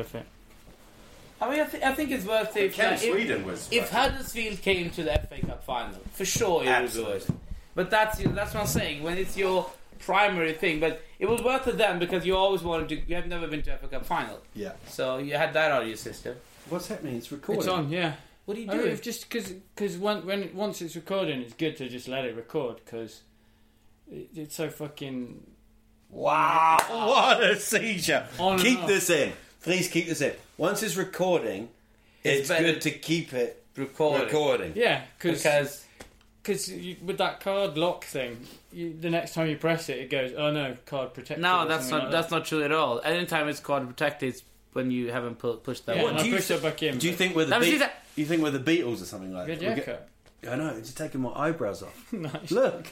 Worth it. I mean, I, th- I think it's worth it. Ken if, Sweden was If fucking- Huddersfield came to the FA Cup final, for sure it would Absolutely. worth it. But that's you know, that's what I'm saying. When it's your primary thing, but it was worth it then because you always wanted to. You have never been to FA Cup final, Yeah. so you had that out of your system. What's happening? It's recording. It's on, yeah. What are you I mean, doing? if just because because when, when once it's recording, it's good to just let it record because it, it's so fucking. Wow! What a seizure! On keep this in. Please keep this in. Once it's recording, it's, It's good to keep it Recording. recording. Yeah, because because because with that card lock thing, you, the next time you press it, it goes, "Oh no, card protected." no, that's not like that's that. not true at all. Anytime it's card protected, it's when you haven't pu- pushed that Yeah, one. do you pushed it back in. Do you think we're the Be- you think we're the Beatles or something like Good that? We're haircut. I know. It's taking my eyebrows off. Nice. Look,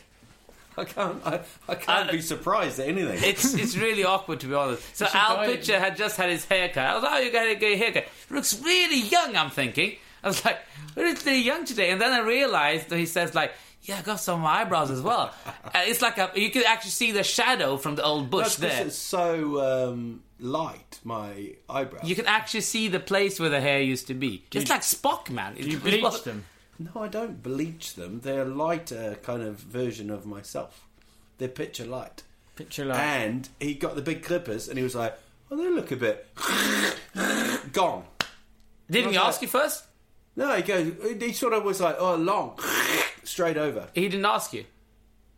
I can't. I, I can't Uh, be surprised at anything. It's it's really awkward to be honest. So Al. Pitcher had just had his haircut. I was like, oh, you gotta get a haircut. Looks really young. I'm thinking. I was like, "What is really young today?" And then I realized that he says like, "Yeah, I got some eyebrows as well." uh, it's like a, you can actually see the shadow from the old bush That's there. it's so um, light. My eyebrows. You can actually see the place where the hair used to be. It's like Spock, man. Do you bleach them? No, I don't bleach them. They're a lighter kind of version of myself. They're picture light. Picture light. And he got the big clippers, and he was like, "Oh, they look a bit gone." Didn't he What's ask you first? No, he goes. He sort of was like, "Oh, long," straight over. He didn't ask you.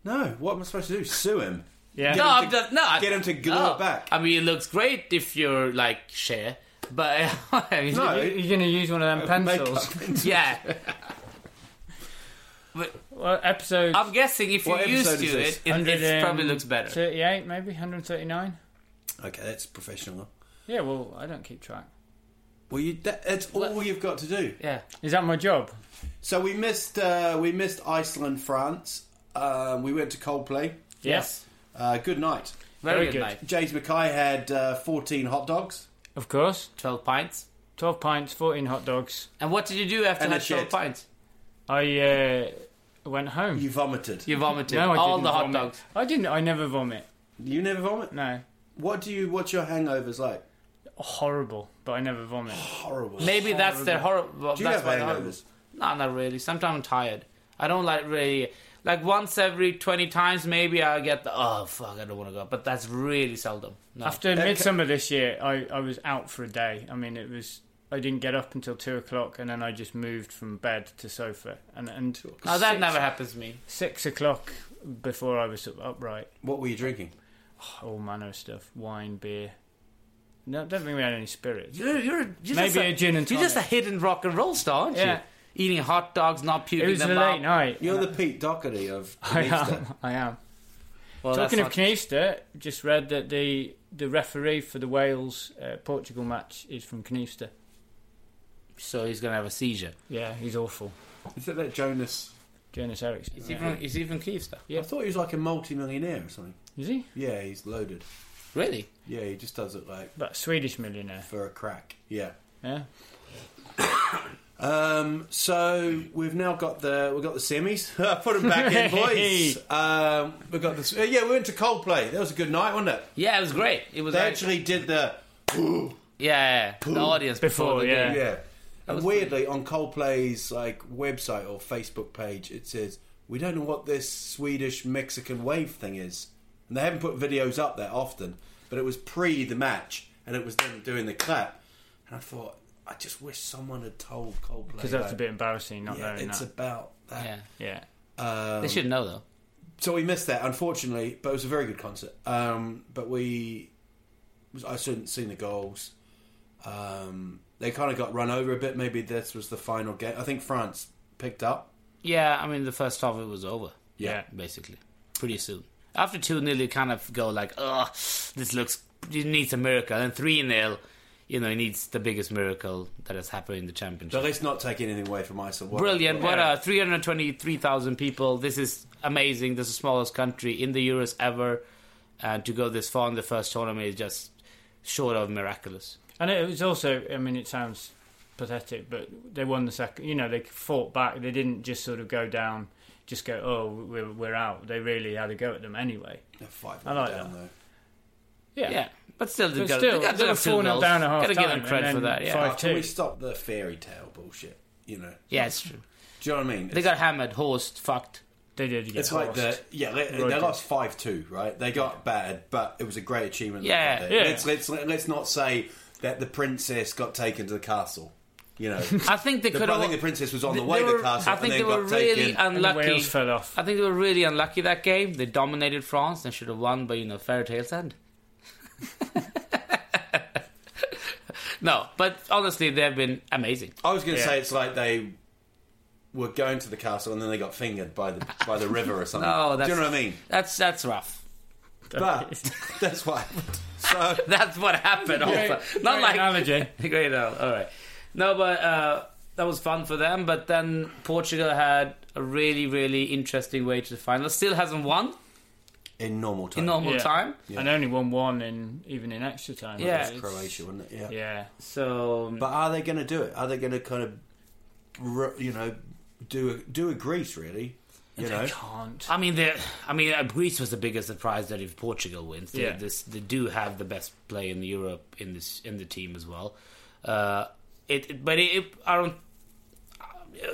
No, what am I supposed to do? Sue him? yeah. No, him I'm just, no. Get him to glue no. it oh. back. I mean, it looks great if you're like Cher, but I mean, No. You- You're going to use one of them pencils. yeah. But Well, episode I'm guessing if you're used to it, it, it probably looks better. 38, maybe 139. Okay, that's professional. Yeah, well, I don't keep track. Well, you, that, that's all you've got to do. Yeah. Is that my job? So we missed. Uh, we missed Iceland, France. Um, we went to Coldplay. Yes. Uh, good night. Very, Very good, good. night. James Mackay had uh, 14 hot dogs. Of course. 12 pints. 12 pints, 14 hot dogs. And what did you do after And that 12 pints? I uh, went home. You vomited. You vomited no, I all didn't the hot vomit. dogs. I didn't. I never vomit. You never vomit. No. What do you? What's your hangovers like? Horrible, but I never vomit. Horrible. Maybe that's their horrible. Do you that's have why they're horrible. hangovers? No, not really. Sometimes I'm tired. I don't like really. Like once every 20 times, maybe I get the, oh, fuck, I don't want to go. But that's really seldom. No. After midsummer this year, I, I was out for a day. I mean, it was. I didn't get up until two o'clock, and then I just moved from bed to sofa, and and no, that six- never happens to me. Six o'clock before I was upright. What were you drinking? All manner of stuff: wine, beer. No, don't think we had any spirits. You're, you're, you're Maybe just a gin and You're just a tonic. hidden rock and roll star, aren't Yeah. you? Eating hot dogs, not It puking was a them late out. night. You're the Pete Doherty of I Kniefster. am. I am. Well, Talking of that's not- Kniefster, just read that the the referee for the Wales uh, Portugal match is from Kniefster. So he's gonna have a seizure. Yeah, he's awful. Is that that Jonas? Jonas Eriksson. Is he from? Is he from Kiev? I thought he was like a multi-millionaire or something. Is he? Yeah, he's loaded. Really? Yeah, he just does it like That Swedish millionaire. for a crack. Yeah. Yeah. Um, so we've now got the we've got the semis. Put them back in, boys. um, we've got this. Uh, yeah, we went to Coldplay. That was a good night, wasn't it? Yeah, it was great. It was They like- actually did the yeah, the audience before, Before, the yeah. game. yeah. And weirdly, on Coldplay's like website or Facebook page, it says we don't know what this Swedish Mexican wave thing is, and they haven't put videos up there often. But it was pre the match, and it was them doing the clap, and I thought, I just wish someone had told Coldplay Because that's that. a bit embarrassing not Yeah, knowing it's that. about that. Yeah. yeah. Um, They should know though. so we missed that, unfortunately, but it was a very good concert. Um, but we, I hadn't seen the goals. Um, they kind of got run over a bit. Maybe this was the final game. I think France picked up. Yeah, I mean the first half it was over. Yeah. basically, pretty soon. After two 0 you kind of go like, "Oh, this looks. It needs a miracle." And three 0 you know, it needs the biggest miracle that has happened in the championship. But let's not take anything away from Iceland. What- Brilliant! what- What a three hundred twenty-three thousand people. This is amazing. This is the smallest country in the Euros ever, and to go this far in the first tournament is just short of miraculous. And it was also, I mean, it sounds pathetic, but they won the second. You know, they fought back. They didn't just sort of go down, just go, oh, we're, we're out. They really had a go at them anyway. They're five I like down that. though. Yeah. Yeah, but still, they But got, still, they got they were enough 4-0 goals. down at half Gotta give them time, credit for that. Yeah, five- can we stop the fairy tale bullshit? You know. yeah, it's true. Do you know what I mean? They got hammered, horsed, fucked. They did get It's like the yeah they, they lost five two right they got battered but it was a great achievement. Yeah, yeah. Let's let's let's not say that the princess got taken to the castle. You know, I think they The- could I think the princess was on the they way to the castle I think and they then were got really taken. And the unlucky. Wales fell off. I think they were really unlucky that game. They dominated France and should have won, but you know, fairy tales end. no, but honestly, they've been amazing. I was going to Yeah. say it's like they were going to the castle and then they got fingered by the by the river or something. No, that's Do you know what I mean? That's that's rough. But that's what happened. So That's what happened. Also, not great like analogy. great. All right. No, but uh, that was fun for them. But then Portugal had a really, really interesting way to the final. Still hasn't won in normal time, in normal Yeah. time. And only won one in even in extra time. Yeah. guess. It's Croatia, wasn't it? Yeah. Yeah. So, But are they going to do it? Are they going to kind of, you know, do a, do a Greece really? You know, can't. I mean, I mean, uh, Greece was the biggest surprise that if Portugal wins, they, Yeah. this, they do have the best play in Europe in this in the team as well. Uh, it, it- but it, it, I don't.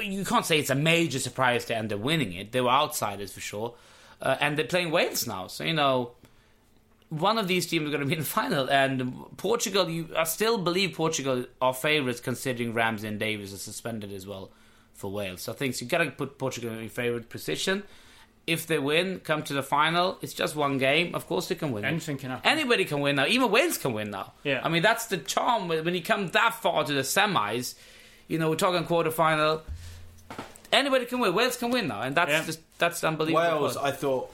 You can't say it's a major surprise to end up winning it. They were outsiders for sure, uh, and they're playing Wales now. So you know, one of these teams are going to be in the final. And Portugal, you I still believe Portugal are favourites considering Ramsey and Davies are suspended as well for Wales. So I think you got to put Portugal in favourite position. If they win, come to the final. It's just one game. Of course, they can win. Anything can happen. Anybody can win now. Even Wales can win now. Yeah. I mean, that's the charm when when you come that far to the semis. You know, we're talking quarterfinal. Anybody can win. Wales can win now, and that's Yeah. just that's unbelievable. Wales. I thought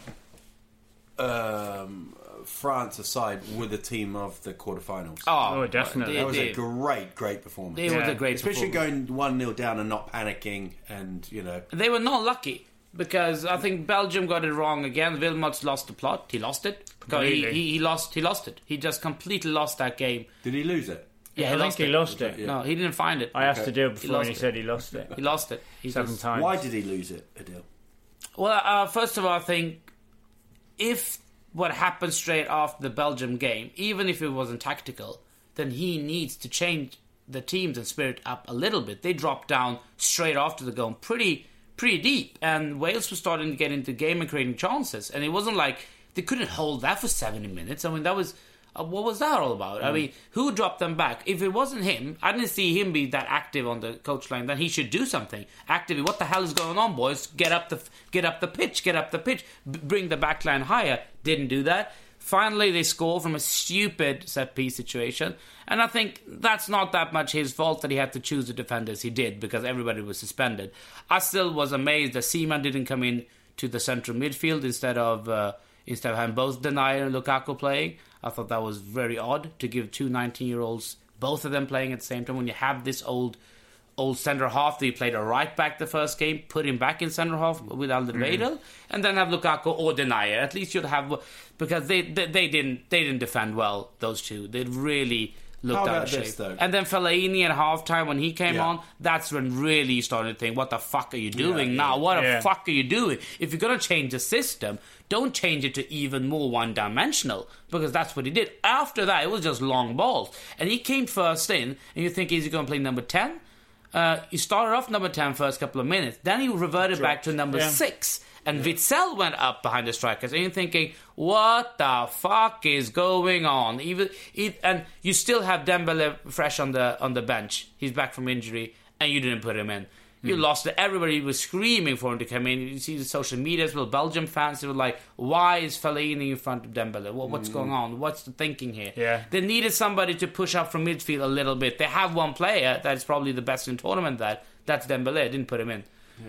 um, France aside were the team of the quarterfinals. oh, Oh, definitely. They, that was a great, great performance. they were Yeah. the great Especially performance. going one 0 down and not panicking, and you know, They were not lucky because I think Belgium got it wrong again. Wilmots lost the plot. He lost it. Because he, he, he lost. He lost it. He just completely lost that game. did he lose it? Yeah, I he think lost he it. lost it. Yeah. No, he didn't find it. I asked Okay. the deal before, lost and he it. said he lost it He lost it. He seven just- times. Why did he lose it, Adil? Well, uh, first of all, I think if what happened straight after the Belgium game, even if it wasn't tactical, then he needs to change the teams and spirit up a little bit. They dropped down straight after the goal, pretty pretty deep, and Wales was starting to get into the game and creating chances. And it wasn't like they couldn't hold that for seventy minutes. I mean, that was. Uh, what was that all about? I mean, who dropped them back? If it wasn't him, I didn't see him be that active on the coach line. Then he should do something actively. What the hell is going on, boys? Get up the get up the pitch, get up the pitch, B- bring the back line higher. Didn't do that. Finally, they score from a stupid set piece situation, and I think that's not that much his fault that he had to choose the defenders he did because everybody was suspended. I still was amazed that Ciman didn't come in to the central midfield instead of uh, instead of having both Denayer and Lukaku playing. I thought that was very odd to give two 19 year olds both of them playing at the same time when you have this old old centre half that he played a right back the first game, put him back in centre half with Alderweireld, mm-hmm. and then have Lukaku or Denayer. At least you'd have because they, they they didn't they didn't defend well those two. They really looked How out about of shape. this, though? And then Fellaini at halftime when he came Yeah. on, that's when really you started to think, what the fuck are you doing Yeah, now? yeah. What the fuck are you doing? If you're gonna change the system, don't change it to even more one dimensional because that's what he did. After that, it was just long balls, and he came first in, and you think is he gonna play number ten? Uh, he started off number 10 first couple of minutes. Then he reverted back to number Yeah. 6. And Witsel went up behind the strikers. And you're thinking, what the fuck is going on? Even it, And you still have Dembele fresh on the on the bench. He's back from injury. And you didn't put him in. You hmm. lost it. Everybody was screaming for him to come in. You see the social media as well. Belgium fans they were like, "Why is Fellaini in front of Dembele? What, what's hmm. going on? What's the thinking here?" Yeah. They needed somebody to push up from midfield a little bit. They have one player that's probably the best in tournament. That that's Dembele. Didn't put him in.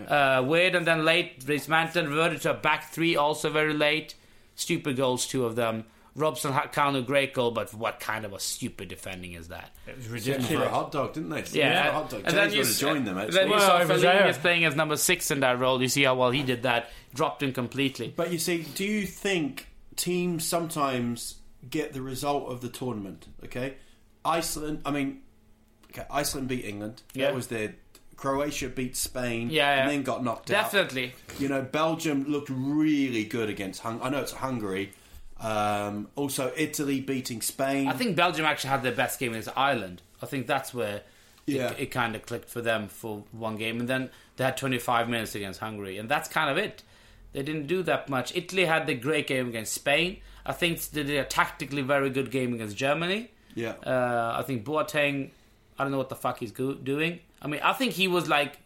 Uh, weird and then late. Reece Manton reverted to a back three, also very late. Stupid goals, two of them. Robson had Kanu, great goal, but what kind of a stupid defending is that? It was Sent ridiculous. for a hot dog, didn't they? Sent Yeah, a hot dog. and then you would have joined them. Then Actually. you Well, saw it was Fellaini playing as number six in that role. You see how well he did that. Dropped him completely. But you see, do you think teams sometimes get the result of the tournament? Okay, Iceland. I mean, okay, Iceland beat England. Yeah. That was their. Croatia beat Spain. Yeah, yeah. and then got knocked out. Definitely. You know, Belgium looked really good against. Hung- I know it's Hungary. Um, also, Italy beating Spain. I think Belgium actually had their best game against Ireland. I think that's where Yeah. it, it kind of clicked for them for one game, and then they had 25 minutes against Hungary, and that's kind of it. They didn't do that much. Italy had the great game against Spain. I think they did a tactically very good game against Germany. Yeah. Uh, I think Boateng, I don't know what the fuck he's go- doing. I mean, I think he was like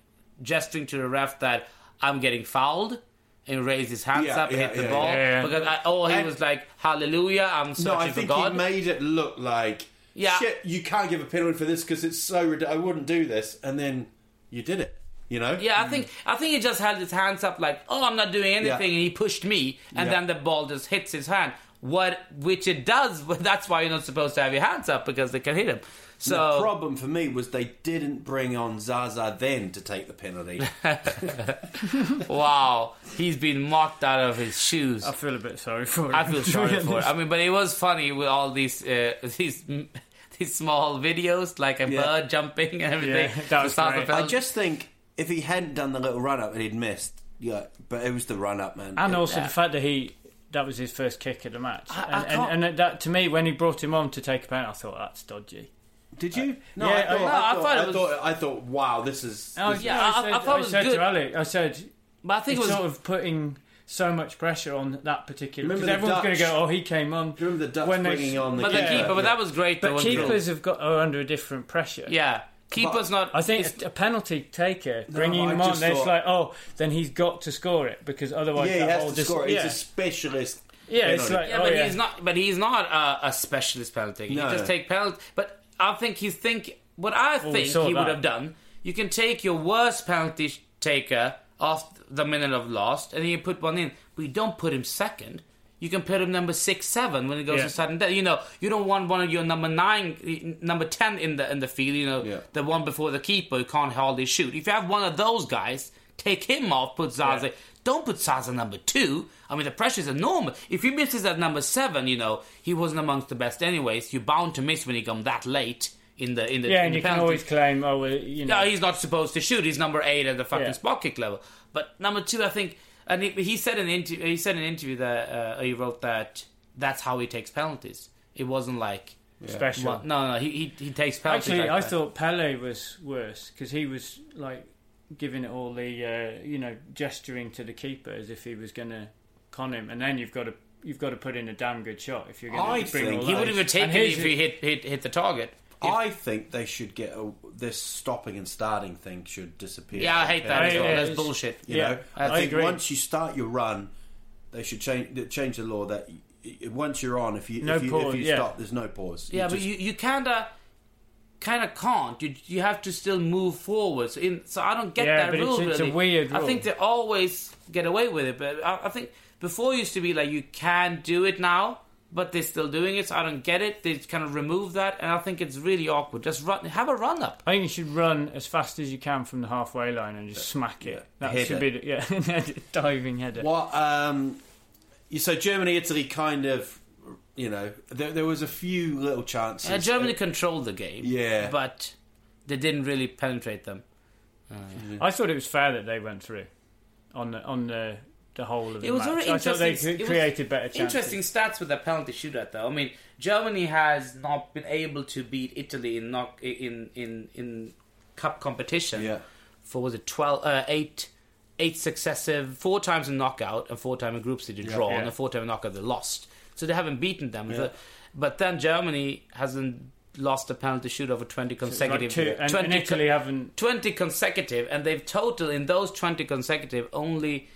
gesturing to the ref that I'm getting fouled. And raised his hands Yeah, up and yeah, hit the yeah, ball yeah, yeah. because I, oh he And- was like hallelujah I'm searching no, I for think God. he made it look like Yeah. shit. You can't give a penalty for this because it's so. rid- I wouldn't do this, and then you did it. You know. Yeah, I think I think he just held his hands up like, "Oh, I'm not doing anything," Yeah. and he pushed me, and Yeah. then the ball just hits his hand. What, which it does. That's why you're not supposed to have your hands up because they can hit him. So the problem for me was they didn't bring on Zaza then to take the penalty. wow, he's been mocked out of his shoes. I feel a bit sorry for him. I feel sorry for it. I mean, but it was funny with all these uh, these these small videos, like a Yeah. bird jumping and everything. Yeah, that was The great. I just think if he hadn't done the little run up and he'd missed, yeah, but it was the run up, man. And It- also Yeah. the fact that he that was his first kick of the match, I- I and, and, and that to me when he brought him on to take a penalty, I thought that's dodgy. did you? Uh, no, yeah, I thought, I- I, No, I thought, thought I was- thought, I thought, wow, this is. Oh, this- yeah, I, I- said, I thought it was said good. to Ali, I said but I think it was sort of putting so much pressure on that particular because everyone's going to go, oh, he came on. Do you remember the Dutch when they- bringing on the but the Yeah. keeper. But that was great. But wasn't keepers have got are under a different pressure. yeah, keepers not. I think it's- a penalty taker bringing I him on, just it's like, oh, then he's got to score it because otherwise, yeah, he has to dis- score. Yeah, He's a specialist. yeah it's like, Yeah, oh, but yeah. he's not. But he's not a, a specialist penalty. He No. just take penalty. But I think he's think. What I oh, we think saw he would have done. You can take your worst penalty taker off the minute of lost, and then you put one in. But you don't put him second. You can put him number six, seven when it goes Yeah. to sudden death. You know, you don't want one of your number nine, number ten in the in the field. You know, Yeah. the one before the keeper who can't hardly shoot. If you have one of those guys, take him off. Put Zaza. Yeah. Don't put Zaza number two. I mean, the pressure is enormous. If he misses at number seven, you know he wasn't amongst the best anyways. You're bound to miss when you come that late in the in the yeah, in and the you can always claim, oh, well, you know, No, he's not supposed to shoot. He's number eight at the fucking Yeah. spot kick level. But number two, I think, and he, he said in an interview, he said in an interview that uh, he wrote that that's how he takes penalties. It wasn't like special. well, no, no, he, he he takes penalties. Actually, like I that. thought Pellè was worse because he was like giving it all the, uh, you know, gesturing to the keeper as if he was going to con him, and then you've got to you've got to put in a damn good shot if you're going to bring think all he would have taken it if he hit hit hit the target. If- I think they should get a, this stopping and starting thing should disappear. yeah, I hate that as Yeah, well. yeah, That's it's- bullshit. You Yeah, know, I I, think agree. once you start your run, they should change change the law that y- y- once you're on, if you No if you, pause, if you yeah. stop, there's no pause. Yeah, but just- you you kinda kinda can't. You you have to still move forwards. In so I don't get Yeah, that but it's- rule. it's a really. weird I rule. think they always get away with it, but I, I think before it used to be like you can do it now, but they're still doing it. So I don't get it. They kind of remove that, and I think it's really awkward. Just run, have a run up. I think you should run as fast as you can from the halfway line and just smack it. That header. should be the, yeah, diving header. What? Um, so Germany, Italy, kind of you know, there, there was a few little chances. Uh, Germany controlled the game. Yeah. But they didn't really penetrate them. I thought it was fair that they went through on the on the the whole of the It was match. very I thought they interesting. cre- it was created better chances. Interesting stats with the penalty shootout, though. I mean, Germany has not been able to beat Italy in knock in in in cup competition. Yeah. For was it 12, uh, eight, eight successive, four times in knockout and four times in group stage they draw, Yeah. and the four times in knockout they lost. So they haven't beaten them. Yeah. So- but then Germany hasn't lost a penalty shootout over twenty It's like consecutive. two, and, 20 and Italy haven't. 20 consecutive, and they've total in those 20 consecutive only lo-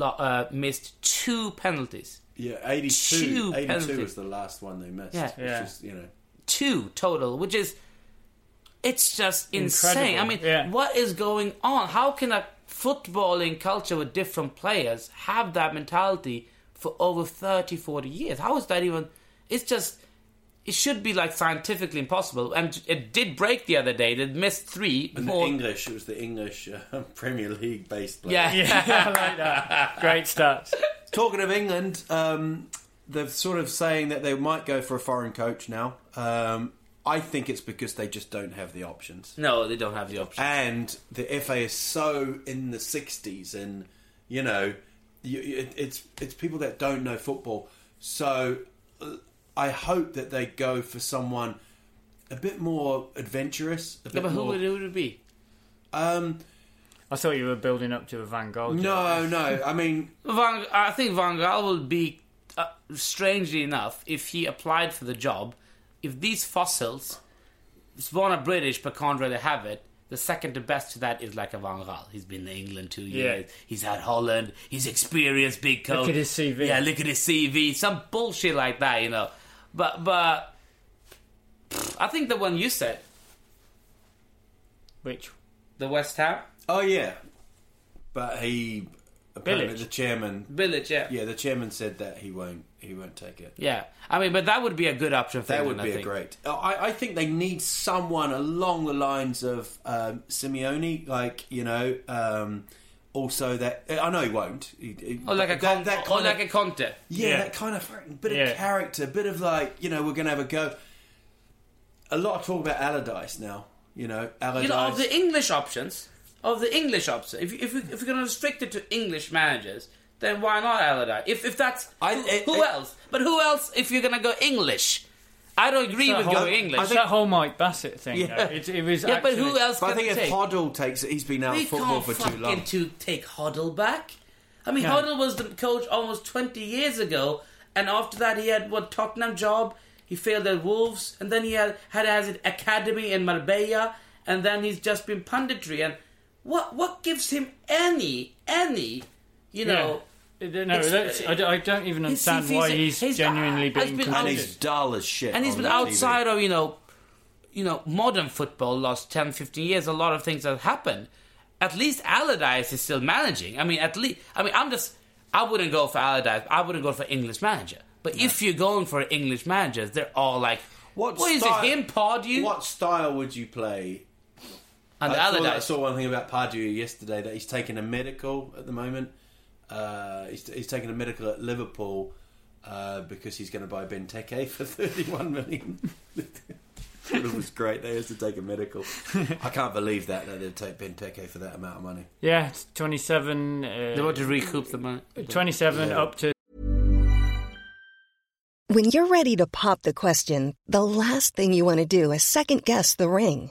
uh, missed two penalties. Yeah, 82, Two 82 penalties. was the last one they missed. Yeah. which Yeah. is, you know, Two total, which is. It's just insane. Incredible, I mean, yeah. what is going on? How can a footballing culture with different players have that mentality for over 30, 40 years? How is that even. It's just. It should be like scientifically impossible, and it did break the other day. They missed three. and more- the English, it was the English uh, Premier League based players. yeah, Yeah, I like that. Great stats. Talking of England, um, they're sort of saying that they might go for a foreign coach now. Um, I think it's because they just don't have the options. No, they don't have the options. And the FA is so in the 60s, and, you know, you, it, it's, it's people that don't know football. So uh, I hope that they go for someone a bit more adventurous. A Yeah, but who more, would, who would it be? um, I thought you were building up to a Van Gogh. no, no. I mean, Van, I think Van Gaal will be, uh, strangely enough, if he applied for the job, if these fossils, born a British but can't really have it, the second to best to that is like a Van Gaal. He's been in England two Yeah. years. He's had Holland. He's experienced, big coach. at his CV. Yeah, look at his CV. Some bullshit like that, you know. But but pff, I think the one you said, Which the West Ham oh, yeah. But he, apparently Bilic. the chairman, village, yeah. yeah, the chairman said that he won't, he won't take it. Yeah, I mean, but that would be a good option for That England, would be I a think. great. uh, I, I think they need someone along the lines of um, Simeone, like you know. Um, also, that uh, I know he won't. He, he- Or like a that, Con- that or kind like of, a Conte. yeah, Yeah. that kind of bit of Yeah. character, bit of like you know we're going to have a go. A lot of talk about Allardyce now. You know, Allardyce. You know, of the English options, of the English options, if if, we, if we're going to restrict it to English managers, then why not Allardyce? If if that's I- who, it- who it- else? But who else? If you're going to go English, I don't agree with whole- going English. It's that whole Mike Bassett thing. Yeah. though. It, it was yeah, but who else? but I think if take? Hoddle takes it, he's been out They of football can't for too long. to take Hoddle back. I mean, No. Hoddle was the coach almost 20 years ago, and after that he had what Tottenham job. He failed at Wolves, and then he had had as an academy in Marbella, and then he's just been punditry. And what what gives him any any you know? Yeah. No, that's, I, don't, I don't even His understand CV's why he's, he's- genuinely has being been and he's dull as shit. and he's on been the TV. outside of you know you know modern football last 10 15 years a lot of things have happened. At least Allardyce is still managing. I mean at least I mean I'm just I wouldn't go for Allardyce. I wouldn't go for English manager. But if you're going for English managers they're all like What what is style- it him Pardew? What style would you play? And I saw, I Allardyce saw one thing about Pardew yesterday that he's taking a medical at the moment. Uh, he's, he's taking a medical at Liverpool uh, because he's going to buy Benteke for 31 million. it was great. They used to take a medical. I can't believe that that they'd take Benteke for that amount of money. Yeah, it's 27. they Uh, want to recoup the money 27 Yeah. up to When you're ready to pop the question, the last thing you want to do is second guess the ring.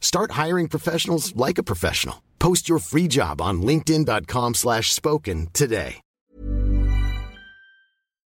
Start hiring professionals like a professional. Post your free job on linkedin.com slash spoken today.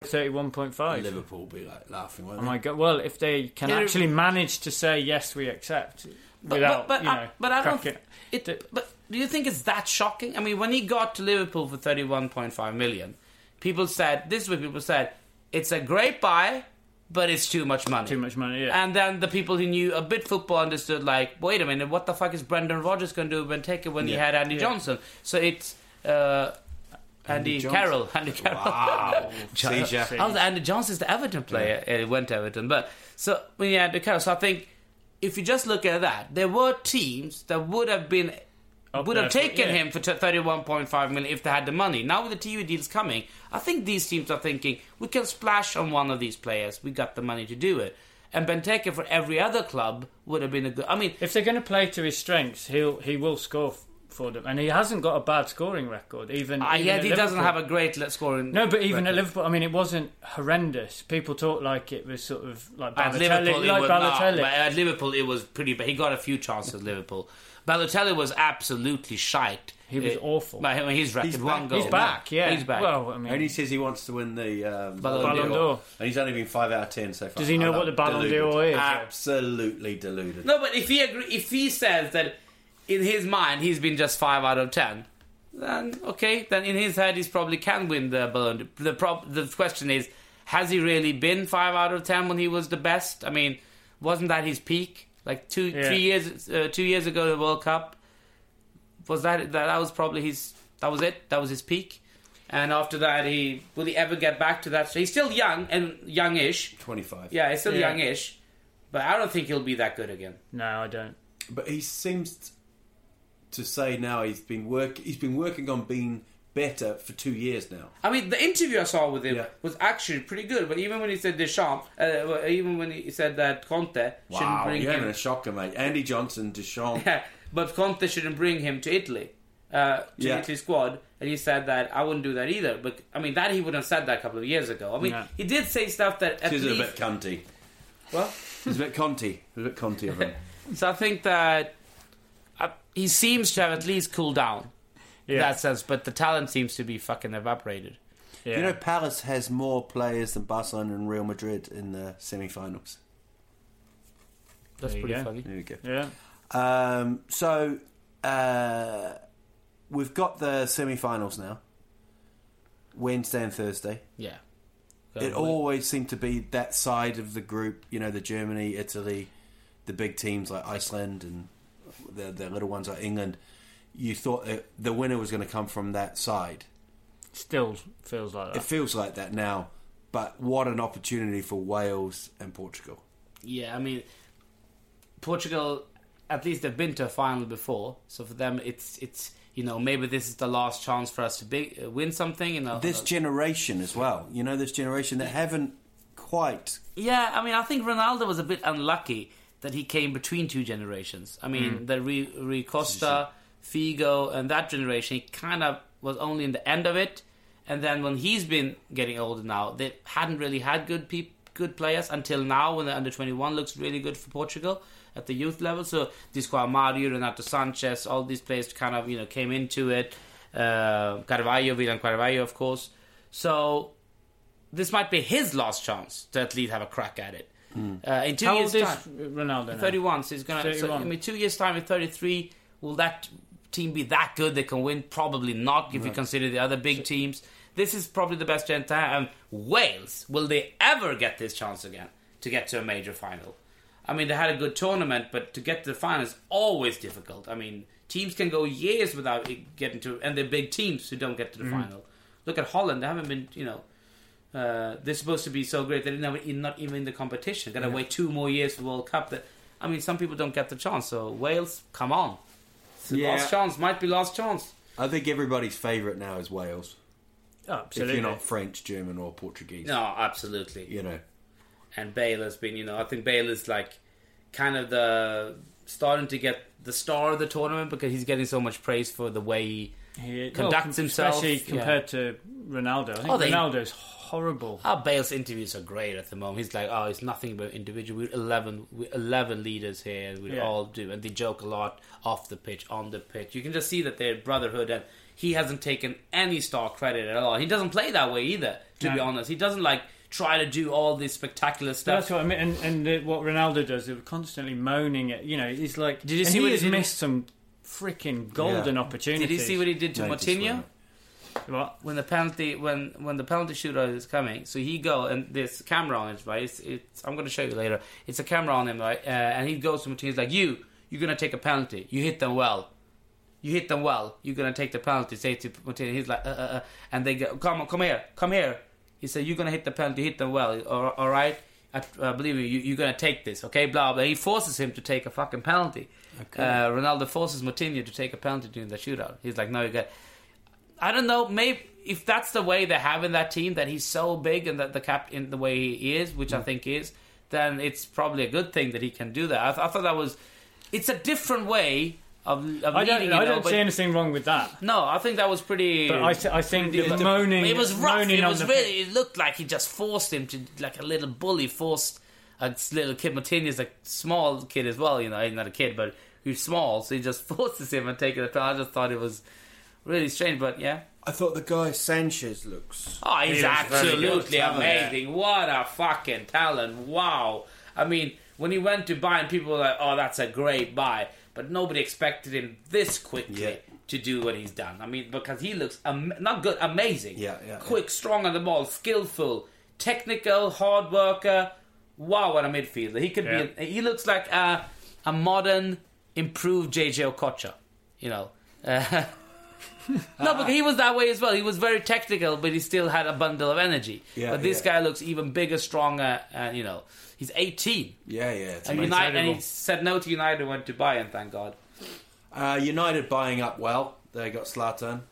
Thirty-one point five. Liverpool be like laughing. Won't Oh my god! Well, if they can Yeah, actually manage to say yes, we accept But, without but, but, you I, but I don't. cracking- It, D- but do you think it's that shocking? I mean, when he got to Liverpool for thirty-one point five million, people said this is what people said: it's a great buy, but it's too much money. Too much money, yeah. And then the people who knew a bit football understood, like, wait a minute, what the fuck is Brendan Rodgers going to do when take it when he had Andy Johnson? So it's uh, Andy, Johnson. Carroll. Andy Carroll. Wow. Seizure. Oh, Andy Johnson's the Everton player. Uh, went to Everton, but so when you had the Carroll, so I think if you just look at that, there were teams that would have been Up would have taken yeah. him for point five million if they had the money. Now with the TV deals coming, I think these teams are thinking we can splash on one of these players. We got the money to do it. And Benteke for every other club would have been a good. I mean, If they're going to play to his strengths, he'll he will score f- for them, and he hasn't got a bad scoring record. Even, uh, even yeah, at he doesn't have a great let scoring. No, but even at. Liverpool, I mean, it wasn't horrendous. People talk like it was sort of like At Balotelli, Liverpool, it like was, Balotelli. but at Liverpool, it was pretty bad. He got a few chances at Liverpool. Balotelli was absolutely shite. He was Uh, awful. But I mean, he's record He's one back. goal. He's back, yeah. He's back. Well, I mean, And he says he wants to win the um, Ballon Ballon d'Or. and he's only been five out of ten so far. Does he know I what the Ballon deluded. d'Or is? Absolutely deluded. no, but if he agree, if he says that in his mind he's been just five out of ten, then okay. Then in his head, he's probably can win the Ballon. d'Or. The prob- the question is, has he really been five out of ten when he was the best? I mean, wasn't that his peak? Like two, Yeah. three years, uh, two years ago, the World Cup was that, that that was probably his that was it that was his peak and after that he will he ever get back to that so he's still young and youngish Twenty-five. yeah he's still Yeah. youngish but i don't think he'll be that good again no, I don't. But he seems to say now he's been work. He's been working on being better for two years now. i mean the interview i saw with him Yeah. was actually pretty good but even when he said deschamps uh, even when he said that conte shouldn't bring you're having him a shocker, mate. Andy Johnson, Deschamps. Yeah, but Conte shouldn't bring him to Italy, uh, to Yeah. Italy squad, and he said that I wouldn't do that either. But I mean, that he wouldn't have said that a couple of years ago. I mean, Yeah. he did say stuff that at He's a bit cunty. well, He's a bit conty. He's a bit conty of him. so I think that uh, he seems to have at least cooled down. In Yeah. that sense, but the talent seems to be fucking evaporated. Yeah. You know, Palace has more players than Barcelona and Real Madrid in the semi-finals. That's pretty go. funny. There you go. yeah. Um, so uh, we've got the semi-finals now. Wednesday and Thursday. Yeah. It always seemed to be that side of the group. You know, the Germany, Italy, the big teams like Iceland and the the little ones like England. You thought that the winner was going to come from that side. Still feels like It that. feels like that now. But what an opportunity for Wales and Portugal. Yeah, I mean, Portugal. At least they've been to a final before, so for them, it's it's you know maybe this is the last chance for us to big, uh, win something. You know, This uh, generation as well. You know, this generation that haven't quite. Yeah, I mean, I think Ronaldo was a bit unlucky that he came between two generations. I mean, the Rui, Rui Costa, Figo, and that generation, he kind of was only in the end of it. And then when he's been getting older now, they hadn't really had good peop- good players until now when the under 21 looks really good for Portugal at the youth level. So Disco Mario, Renato Sanches, all these players kind of, you know, came into it. Uh, Carvalho, William Carvalho, of course. So this might be his last chance to at least have a crack at it. Uh, in two How years' old is time, Ronaldo now? 31. So he's gonna. So, 31. I mean, two years' time, at 33, will that team be that good they can win? Probably not. If you consider the other big teams, this is probably the best chance to have. And Wales, will they ever get this chance again to get to a major final? I mean, they had a good tournament, but to get to the final is always difficult. I mean, teams can go years without getting to, and they're big teams who don't get to the Mm-hmm. final. Look at Holland; they haven't been, you know, uh, they're supposed to be so great they're never, not even in the competition. Got to wait two more years for World Cup. That I mean, some people don't get the chance. So Wales, come on, It's Yeah. last chance might be last chance. I think everybody's favourite now is Wales. Oh, if absolutely. you're not French, German, or Portuguese. No, absolutely. You know, and Bale has been, you know, I think Bale is like kind of the starting to get the star of the tournament because he's getting so much praise for the way he He conducts well, himself, especially yeah. compared to Ronaldo. I think Oh, they- Ronaldo's horrible. Oh, Bale's interviews are great at the moment. He's like, oh, it's nothing but individual. We're 11, we're 11 leaders here, and we Yeah. all do. And they joke a lot off the pitch, on the pitch. You can just see that they're brotherhood, and he hasn't taken any star credit at all. He doesn't play that way either, to be honest. He doesn't, like, try to do all this spectacular stuff. That's what I mean. And, and uh, what Ronaldo does, they're constantly moaning at. You know, he's like. Did you and see he what he has did- missed some freaking golden Yeah. opportunities. Did you see what he did to Noticed Moutinho? What? when the penalty when when the penalty shootout is coming, so he go and there's camera on it, right? It's, it's I'm going to show you later. It's a camera on him, right? Uh, and he goes to Martinez he's like, "You, you're going to take a penalty. You hit them well. You hit them well. You're going to take the penalty." Say to Martinez, he's like, uh, uh, uh, and they go, "Come on, come here, come here." He said, "You're going to hit the penalty. Hit them well. All, all right." I uh, believe me, you, you're going to take this, okay? Blah blah. He forces him to take a fucking penalty. Uh, Ronaldo forces Moutinho to take a penalty during the shootout. He's like, "No, you got." I don't know. Maybe if that's the way they have in that team, that he's so big and that the captain, the way he is, which Mm. I think is, then it's probably a good thing that he can do that. I, th- I thought that was. It's a different way of, of I don't. leading. I know, don't see anything wrong with that. No, I think that was pretty. But I, th- I think pretty- that the moaning. It was rough. It was the really. It looked like he just forced him to, like a little bully, forced a little kid. Martinez, a small kid as well. You know, he's not a kid, but he's small, so he just forces him and taking it. I just thought it was really strange, but yeah. I thought the guy Sanches looks. Oh, he's He looks very good. absolutely Yeah. amazing. What a fucking talent. Wow. I mean, when he went to buy, and people were like, oh, that's a great buy. But nobody expected him this quickly Yeah. to do what he's done. I mean, because he looks am- not good, amazing. Yeah, yeah, Quick, strong on the ball, skillful, technical, hard worker. Wow, what a midfielder. He could Yeah. be. He looks like a, a modern, improved JJ Okocha. You know. Uh, no, because he was that way as well. He was very technical, but he still had a bundle of energy. Yeah, but this yeah. guy looks even bigger, stronger, and you know, he's 18. Yeah, yeah. It's And. United, and he said no to United and went to Bayern, thank God. Uh, United buying up well. They got Zlatan.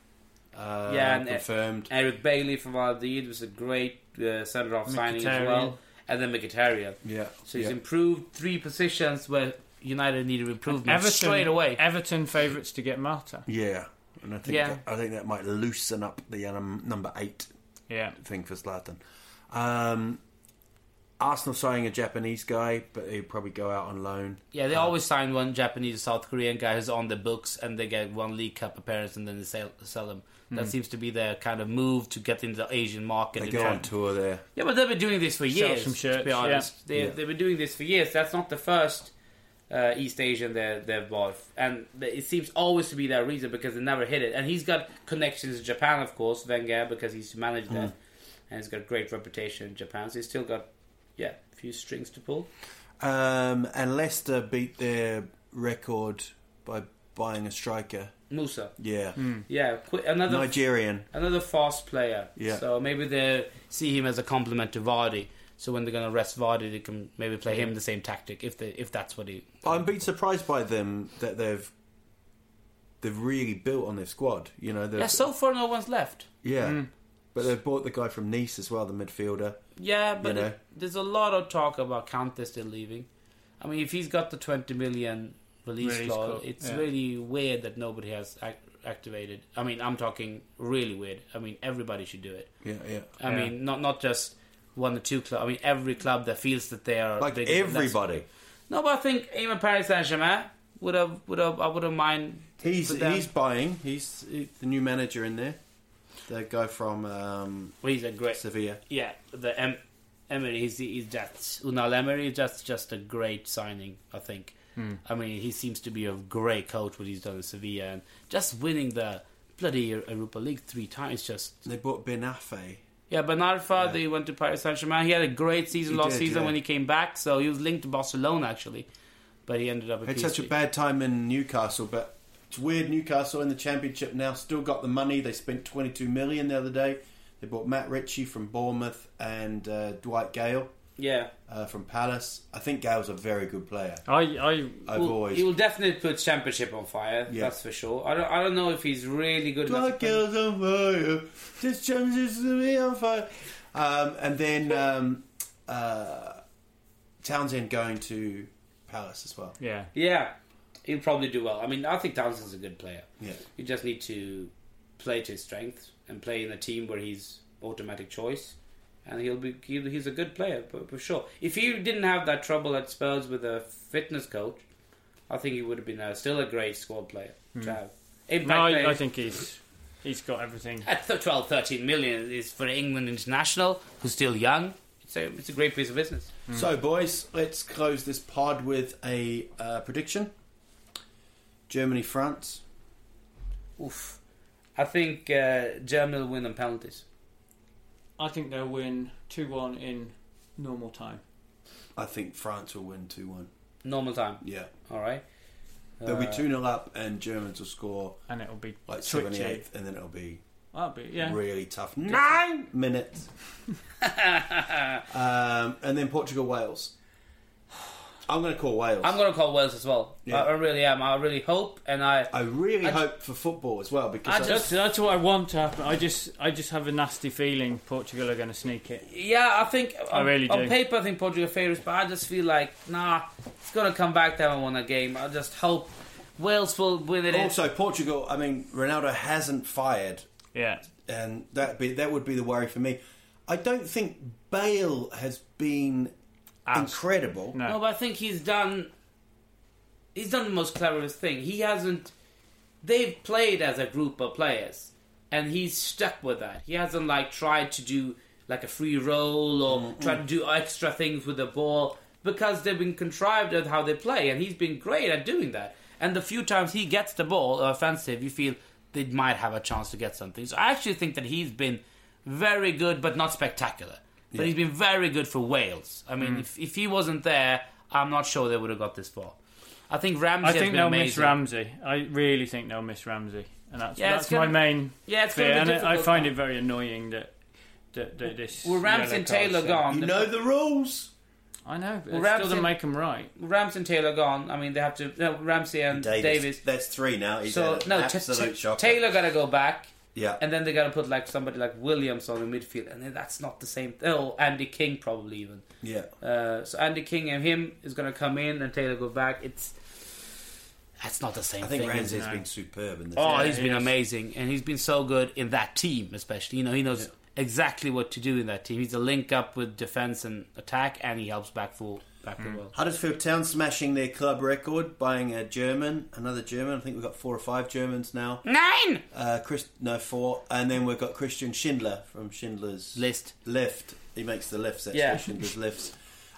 Uh, Yeah, and- confirmed. Eric Bailly from Aldeed was a great uh, centre off signing as well. And then Mkhitaryan. yeah. So he's yeah. improved three positions where United needed improvement Everton straight away. Everton favourites to get Marta. Yeah, and I think Yeah. that, I think that might loosen up the um, number eight Yeah. thing for Zlatan. Um, Arsenal signing a Japanese guy, but he'd probably go out on loan. Yeah, they always sign one Japanese or South Korean guy who's on the books, and they get one League Cup appearance, and then they sell, sell him. That seems to be their kind of move to get into the Asian market. They go on tour there. Yeah, but they've been doing this for Sell years. some shirts, to be yeah. honest, They, Yeah. they've been doing this for years. That's not the first uh, East Asian they, they've bought, and it seems always to be their reason because they never hit it. And he's got connections in Japan, of course, Wenger, because he's managed there, and he's got a great reputation in Japan. So he's still got, yeah, a few strings to pull. Um, and Leicester beat their record by buying a striker. Musa, Yeah, yeah, qu- another Nigerian. another fast player. Yeah. So maybe they see him as a complement to Vardy. So when they're going to rest Vardy, they can maybe play him the same tactic if they if that's what he. I'm being surprised by them that they've they've really built on their squad. You know, they've- Yeah, so far no one's left. yeah. Mm. But they've bought the guy from Nice as well, the midfielder. Yeah, but know? it- there's a lot of talk about Kante still leaving. I mean, if he's got the 20 million release, Release clause, clause, it's yeah. really weird that nobody has ac- activated. I mean, I'm talking really weird. I mean, everybody should do it. Yeah, yeah. I Yeah. mean, not not just one or two clubs. I mean, every club that feels that they are Like big- that's- everybody. No, but I think even Paris Saint Germain would have would have I wouldn't mind. He's he's buying. He's the new manager in there. The guy from um, Well, he's a great. Sevilla. Yeah, the em- Emery. He's he's just Unai Emery. is Just just a great signing. I think. I mean, he seems to be a great coach. What he's done in Sevilla and just winning the bloody Europa League three times. Just They bought Ben Arfa. Yeah. But Narfa, they went to Paris Saint Germain. He had a great season He last did, season yeah. when he came back. So he was linked to Barcelona actually, but he ended up at Had PSG. such a bad time in Newcastle, but it's weird. Newcastle in the Championship now still got the money. They spent 22 million the other day. They bought Matt Ritchie from Bournemouth and uh, Dwight Gayle. Yeah. uh, from Palace. I think Gayle's a very good player. I, I, I've Will- always He will definitely put Championship on fire. Yeah. That's for sure. I don't, I don't know if he's really good enough. My to play- girl's on fire. This chances to me on fire. Um, and then um, uh, Townsend going to Palace as well. yeah. Yeah, he'll probably do well. I mean, I think Townsend's a good player. Yeah. You just need to play to his strengths and play in a team where he's automatic choice, and he'll be he'll, he's a good player for, for sure. If he didn't have that trouble at Spurs with a fitness coach, I think he would have been a, still a great squad player to have. Impact No, I, I think he's he's got everything. at th- 12, 13 million is for an England international, who's still young. It's a, it's a great piece of business. So, boys, let's close this pod with a uh, prediction Germany, France. Oof. I think uh, Germany will win on penalties. I think they'll win two one in normal time. I think France will win 2 1. Normal time. Yeah. All right. They'll be Uh, 2 0 up, and Germans will score and it'll be like twitchy. 78th, and then it'll be That'll be yeah. really tough. Nine minutes. um, and then Portugal, Wales. I'm going to call Wales. I'm going to call Wales as well. Yeah. I, I really am. I really hope, and I. I really I- hope for football as well because I I That's, that's what I want to happen. I just I just have a nasty feeling Portugal are going to sneak it. Yeah, I think I on, really on paper I think Portugal are favourites, but I just feel like nah, it's going to come back to having won a game. I just hope Wales will win it. in. also Portugal. I mean, Ronaldo hasn't fired, Yeah. and that be that would be the worry for me. I don't think Bale has been As- incredible. No. No, but I think he's done. He's done the most cleverest thing. He hasn't. They've played as a group of players, and he's stuck with that. He hasn't like tried to do like a free roll or try to do extra things with the ball because they've been contrived at how they play, and he's been great at doing that. And the few times he gets the ball uh, offensive, you feel they might have a chance to get something. So I actually think that he's been very good, but not spectacular. But he's been very good for Wales. I mean, mm. if, if he wasn't there, I'm not sure they would have got this far. I think Ramsey I has think been they'll amazing. miss Ramsey. I really think they'll miss Ramsey, and that's Yeah, that's gonna- my main Yeah, it's gonna fear. And I- I find it very annoying that that, that this. Well, Ramsey and Taylor card's gone. You The- know the rules. I know, but Well, it Ramsey- still doesn't make them right. Ramsey and Taylor gone. I mean, they have to. No, Ramsey and Davies. That's three now. He's So had an no, t- absolute t- shocker. Taylor got to go back, Yeah. and then they got to put like somebody like Williams on the midfield, and then that's not the same. Oh, Andy King probably even. yeah. Uh, so Andy King and him is going to come in, and Taylor go back. It's that's not the same I think thing. is Ramsey's it? been superb in this. Oh, Yeah, he's he been is. amazing, and he's been so good in that team, especially. You know, he knows exactly what to do in that team. He's a link up with defense and attack, and he helps back full back the well. Huddersfield Town smashing their club record, buying a German, another German. I think we've got four or five Germans now. Nine Uh, Chris, no, four. And then we've got Christian Schindler from Schindler's list. Lift. He makes the lifts, actually. Yeah. Schindler's Lifts.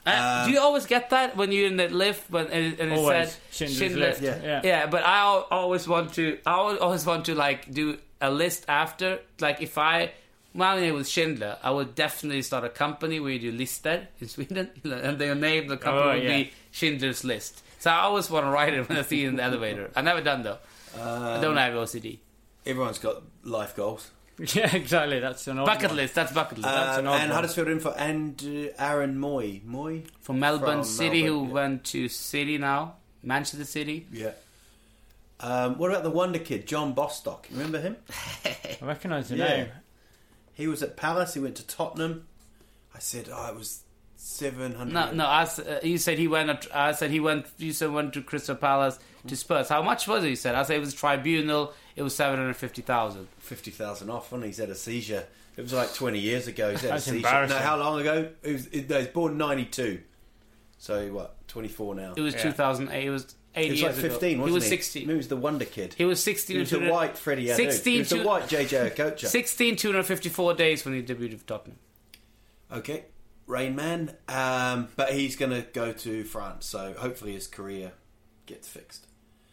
Uh, do you always get that when you're in the lift, when and, and it Always. said Schindler's List, yeah. yeah. yeah, but I always want to. I always want to like do a list after. Like if I my name was Schindler, I would definitely start a company where you do listed in Sweden, and their name the company Oh, would yeah. be Schindler's List. So I always want to write it when I see it in the elevator. I've never done though. I don't have OCD. Everyone's got life goals. Yeah, exactly. That's an Bucket one. list. That's bucket list. That's Um, an odd and one. Huddersfield info and uh, Aaron Mooy. Mooy? From Melbourne From City, Melbourne, who yeah. went to City now, Manchester City. Yeah. Um, what about the Wonder Kid, John Bostock? You remember him? I recognise the Yeah. name. He was at Palace. He went to Tottenham. I said, oh, it was seven hundred. No, no. I, s- uh, you said he went. I said he went. You said went to Crystal Palace to Spurs. How much was it? You said. I said it was Tribunal. It was seven hundred fifty thousand. fifty thousand off, and he's had a seizure. It was like twenty years ago. He's had That's a seizure. embarrassing. No, how long ago? He was, he was born ninety two. So what? Twenty four now. It was Yeah. two thousand eight. It was eight He was like fifteen, ago. wasn't he was he? sixteen. He was the Wonder Kid. He was sixteen. He was the white Freddie Adu. 16 He was the white JJ Okocha. 16, 254 days when he debuted for Tottenham. Okay, Rain Man. Um, but he's going to go to France, so hopefully his career gets fixed.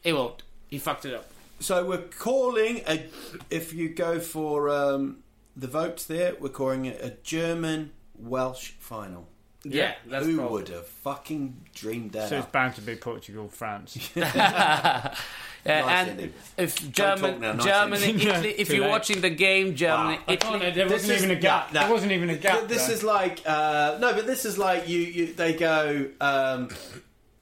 He won't. He fucked it up. So we're calling a. If you go for um, the votes there, we're calling it a German Welsh final. Yeah, that's Who probably- would have fucking dreamed that? So it's bound to be Portugal, France. Yeah, Nice and ending. if talk German, now, nice Germany, ending. Italy, if you're late. watching the game, Germany, I can't, Italy. there wasn't is- even a gap. that- there wasn't even a gap. This though. is like uh, no, but this is like you. you they go um,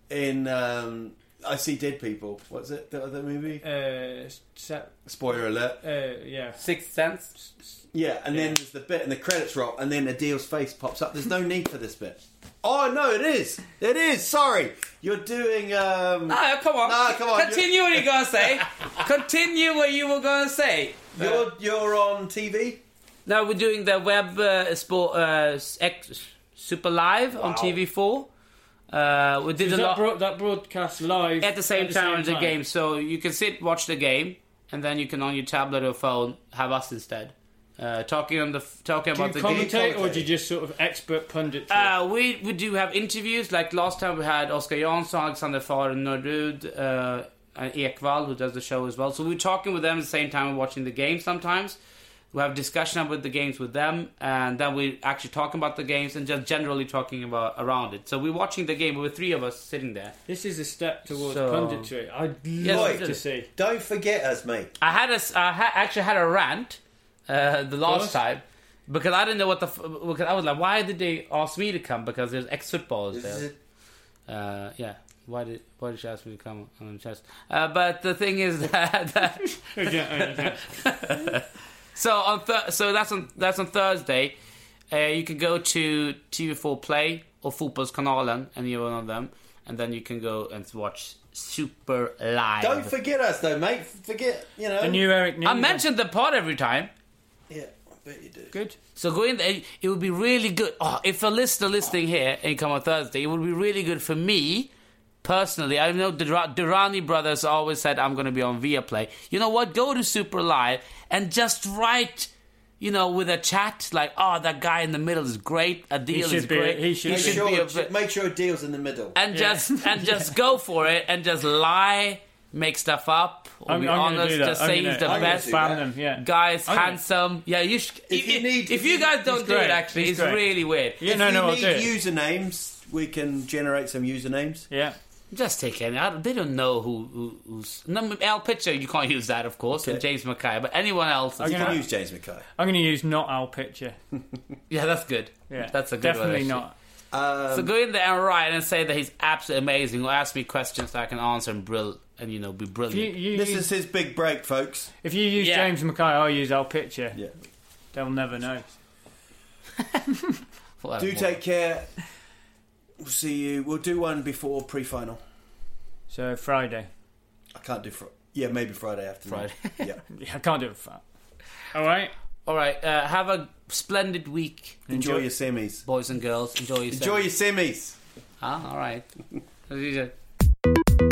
in. Um, I see dead people. What's it? The other movie? Uh, set, Spoiler alert. uh, yeah. Sixth Sense. Yeah, and then there's the bit, and the credits roll, and then Adil's face pops up. There's no need for this bit. Oh no, it is. It is. Sorry, you're doing. Um, No, come on. No, come on, Continue what you're gonna say. Continue what you were gonna say. you're you're on TV. Now we're doing the web uh, sport uh, X, Super Live on TV4. Uh, we did a that, lot broad, that broadcast live at the same time as the game, so you can sit watch the game, and then you can on your tablet or phone have us instead uh, talking on the f- talking Do you about the game. commentate or do you just sort of expert pundit? Uh, we we do have interviews. Like last time, we had Oscar Jansson, Alexander Farnerud, uh, and Ekvall, who does the show as well. So we're talking with them at the same time we're watching the game. Sometimes we have discussion about the games with them, and then we actually talking about the games and just generally talking about around it. So we're watching the game. We were three of us sitting there. this is a step towards So- punditry. I'd Yes, love it to see. Don't forget us, mate. I had a s- I ha- actually had a rant uh, the last time. Because I didn't know what the f- because I was like, why did they ask me to come? Because there's ex footballers there. Uh, yeah. Why did Why did she ask me to come on the chest? Uh, but the thing is that, that so on th- so that's on that's on Thursday. Uh, you can go to TV4 Play or Fotbollskanalen, any one of them, and then you can go and watch Super Live. Don't forget us, though, mate. Forget, you know. the new Eric. I Newman. mentioned the pod every time. Yeah, I bet you do. Good. So go in there. It would be really good. Oh, if a listener listening here and you come on Thursday, it would be really good for me personally. I know the Dur- Durrani brothers always said I'm going to be on Viaplay. You know what? Go to Super Live and just write. You know, with a chat like, "Oh, that guy in the middle is great. Adil is be- great. he should Make be- sure, be a bit- make sure Adil's in the middle. and just and just go for it and just lie, make stuff up, or I'm, be I'm gonna honest. do that. Just I'm say gonna, he's the I'm best. do Spam that. them. Yeah. Guy's I'm handsome. Yeah, you should. If you need- if you guys don't do great. it, actually, He's it's great. really weird. Yeah, if no, you no, I'll need do it. usernames, we can generate some usernames. Yeah. Just take any. I don't, they don't know who, who who's. No, Al Pitcher, you can't use that, of course, and James Mackay, but anyone else. You gonna- can use James McKay. I'm going to use not Al Pitcher. yeah, that's good. Yeah. that's a good Definitely one, actually. not. Um, so go in there and write and say that he's absolutely amazing, or ask me questions that I can answer and brill and you know be If you, brilliant. you This use, is his big break, folks. if you use Yeah. James Mackay, I'll use Al Pitcher. Yeah. They'll never know. Well, Do take care. We'll see you. We'll do one before pre-final. So Friday. I can't do Friday. yeah, maybe Friday afternoon. Friday. yeah. Yeah, I can't do it. For All right. All right, uh, have a splendid week, Enjoy, your semis. boys and girls. Enjoy yourself. Enjoy your semis. Ah, all right.